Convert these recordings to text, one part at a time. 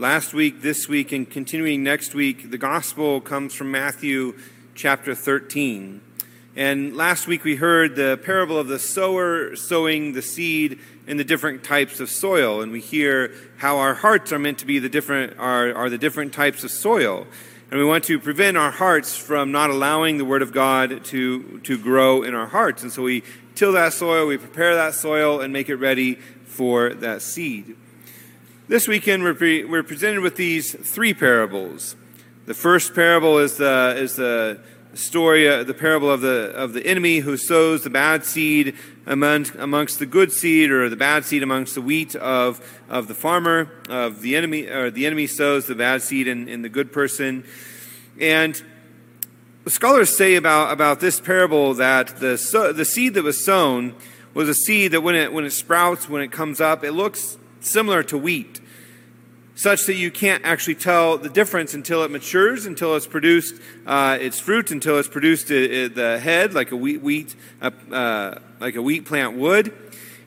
last week, this week, and continuing next week, the gospel comes from Matthew chapter 13. And last week we heard the parable of the sower sowing the seed in the different types of soil, and we hear how our hearts are meant to be the different are, are the different types of soil. And we want to prevent our hearts from not allowing the Word of God to, to grow in our hearts. And so we till that soil, we prepare that soil, and make it ready for that seed. This weekend, we're, pre- we're presented with these three parables. The first parable is the, is the story, uh, the parable of the, of the enemy who sows the bad seed among, amongst the good seed, or the bad seed amongst the wheat of, of the farmer. Of the enemy, or the enemy sows the bad seed in, in the good person. And scholars say about, about this parable that the, so, the seed that was sown was a seed that when it, when it sprouts, when it comes up, it looks similar to wheat, such that you can't actually tell the difference until it matures, until it's produced uh, its fruit, until it's produced uh, uh, the head like a wheat, wheat uh, uh, like a wheat plant would.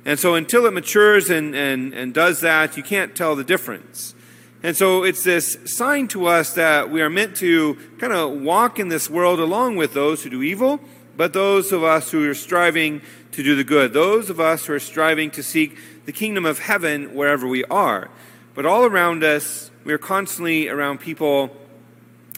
And so until it matures and, and, and does that, you can't tell the difference. And so it's this sign to us that we are meant to kind of walk in this world along with those who do evil, but those of us who are striving to do the good, those of us who are striving to seek the kingdom of heaven wherever we are. But all around us, we are constantly around people,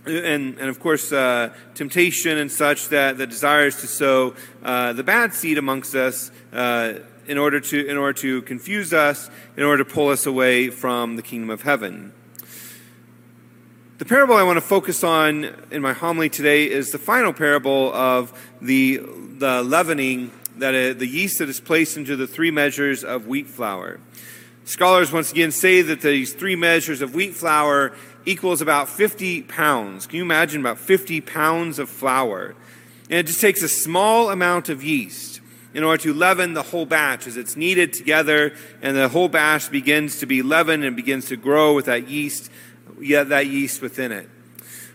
and, and of course, uh, temptation and such that, that desires to sow uh, the bad seed amongst us uh, in, order to, in order to confuse us, in order to pull us away from the kingdom of heaven. The parable I want to focus on in my homily today is the final parable of the, the leavening that uh, the yeast that is placed into the three measures of wheat flour. Scholars once again say that these three measures of wheat flour equals about 50 pounds. Can you imagine about 50 pounds of flour? And it just takes a small amount of yeast in order to leaven the whole batch as it's kneaded together and the whole batch begins to be leavened and begins to grow with that yeast, that yeast within it.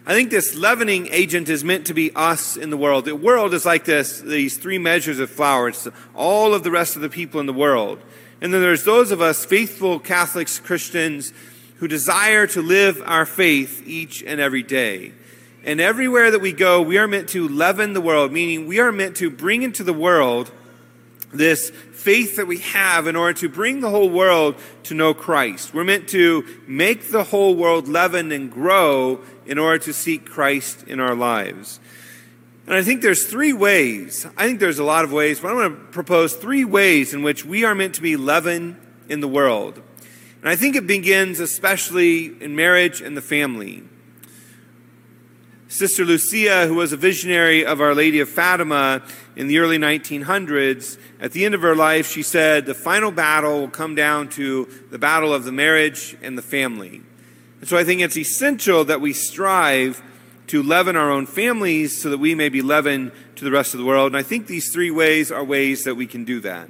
I think this leavening agent is meant to be us in the world. The world is like this, these three measures of flour. It's all of the rest of the people in the world. And then there's those of us, faithful Catholics, Christians, who desire to live our faith each and every day. And everywhere that we go, we are meant to leaven the world, meaning we are meant to bring into the world this faith that we have in order to bring the whole world to know Christ. We're meant to make the whole world leaven and grow in order to seek Christ in our lives. And I think there's three ways. I think there's a lot of ways, but I'm going to propose three ways in which we are meant to be leaven in the world. And I think it begins especially in marriage and the family. Sister Lucia, who was a visionary of Our Lady of Fatima in the early 1900s, at the end of her life, she said, The final battle will come down to the battle of the marriage and the family. And so I think it's essential that we strive to leaven our own families so that we may be leaven to the rest of the world. And I think these three ways are ways that we can do that.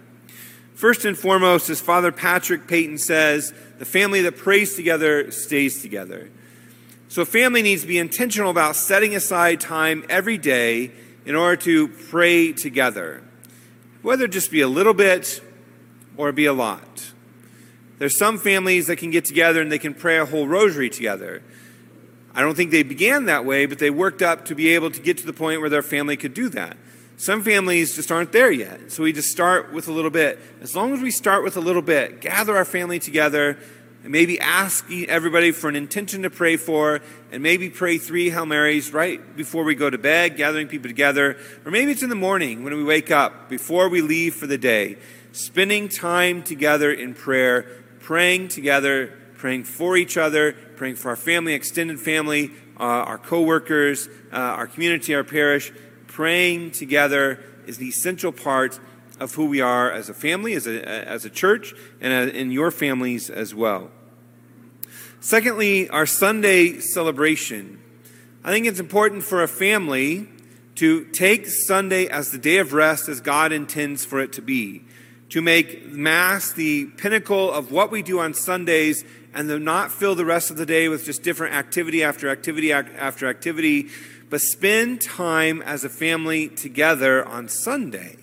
First and foremost, as Father Patrick Peyton says, the family that prays together stays together. So, family needs to be intentional about setting aside time every day in order to pray together, whether it just be a little bit or be a lot. There's some families that can get together and they can pray a whole rosary together. I don't think they began that way, but they worked up to be able to get to the point where their family could do that. Some families just aren't there yet. So we just start with a little bit. As long as we start with a little bit, gather our family together, and maybe ask everybody for an intention to pray for, and maybe pray three Hail Marys right before we go to bed, gathering people together. Or maybe it's in the morning when we wake up, before we leave for the day. Spending time together in prayer, praying together, praying for each other, praying for our family, extended family, uh, our coworkers, uh, our community, our parish. Praying together is the essential part of who we are as a family, as a, as a church, and uh, in your families as well. Secondly, our Sunday celebration. I think it's important for a family to take Sunday as the day of rest as God intends for it to be, to make Mass the pinnacle of what we do on Sundays and to not fill the rest of the day with just different activity after activity after activity, but spend time as a family together on Sunday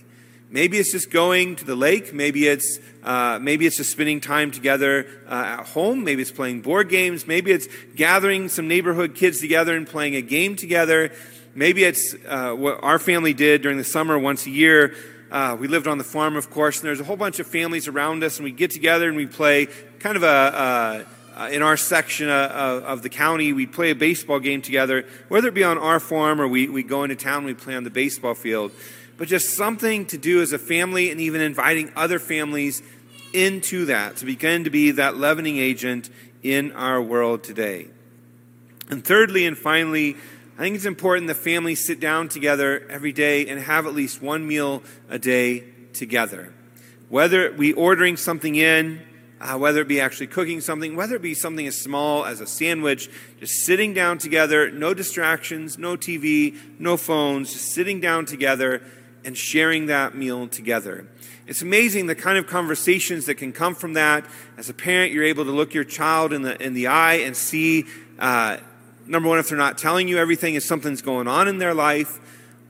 Maybe it's just going to the lake. Maybe it's uh, maybe it's just spending time together uh, at home. Maybe it's playing board games. Maybe it's gathering some neighborhood kids together and playing a game together. Maybe it's uh, what our family did during the summer once a year. Uh, we lived on the farm, of course, and there's a whole bunch of families around us, and we get together and we play kind of a, uh, in our section uh, of the county, we play a baseball game together, whether it be on our farm or we, we go into town we play on the baseball field. But just something to do as a family and even inviting other families into that to begin to be that leavening agent in our world today. And thirdly and finally, I think it's important that families sit down together every day and have at least one meal a day together. Whether we ordering something in, uh, whether it be actually cooking something, whether it be something as small as a sandwich, just sitting down together, no distractions, no TV, no phones, just sitting down together and sharing that meal together. It's amazing the kind of conversations that can come from that. As a parent, you're able to look your child in the, in the eye and see uh, number one, if they're not telling you everything, if something's going on in their life,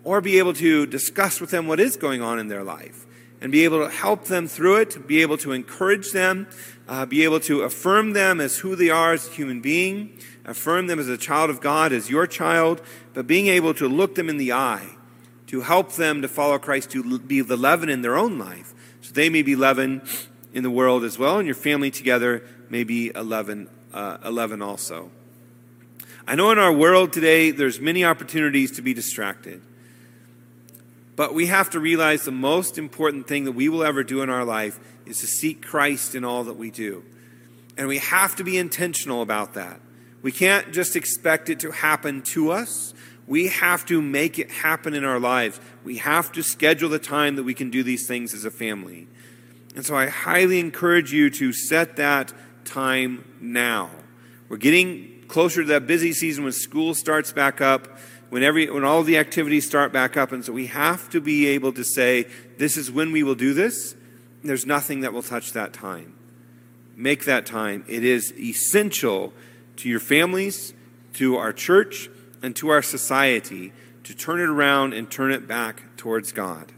or be able to discuss with them what is going on in their life and be able to help them through it, be able to encourage them, uh, be able to affirm them as who they are as a human being, affirm them as a child of God, as your child, but being able to look them in the eye, to help them to follow Christ, to be the leaven in their own life, so they may be leaven in the world as well, and your family together may be a leaven, uh, a leaven also. I know in our world today there's many opportunities to be distracted. But we have to realize the most important thing that we will ever do in our life is to seek Christ in all that we do. And we have to be intentional about that. We can't just expect it to happen to us. We have to make it happen in our lives. We have to schedule the time that we can do these things as a family. And so I highly encourage you to set that time now. We're getting closer to that busy season when school starts back up, when, every, when all the activities start back up. And so we have to be able to say, this is when we will do this. There's nothing that will touch that time. Make that time. It is essential to your families, to our church, and to our society to turn it around and turn it back towards God.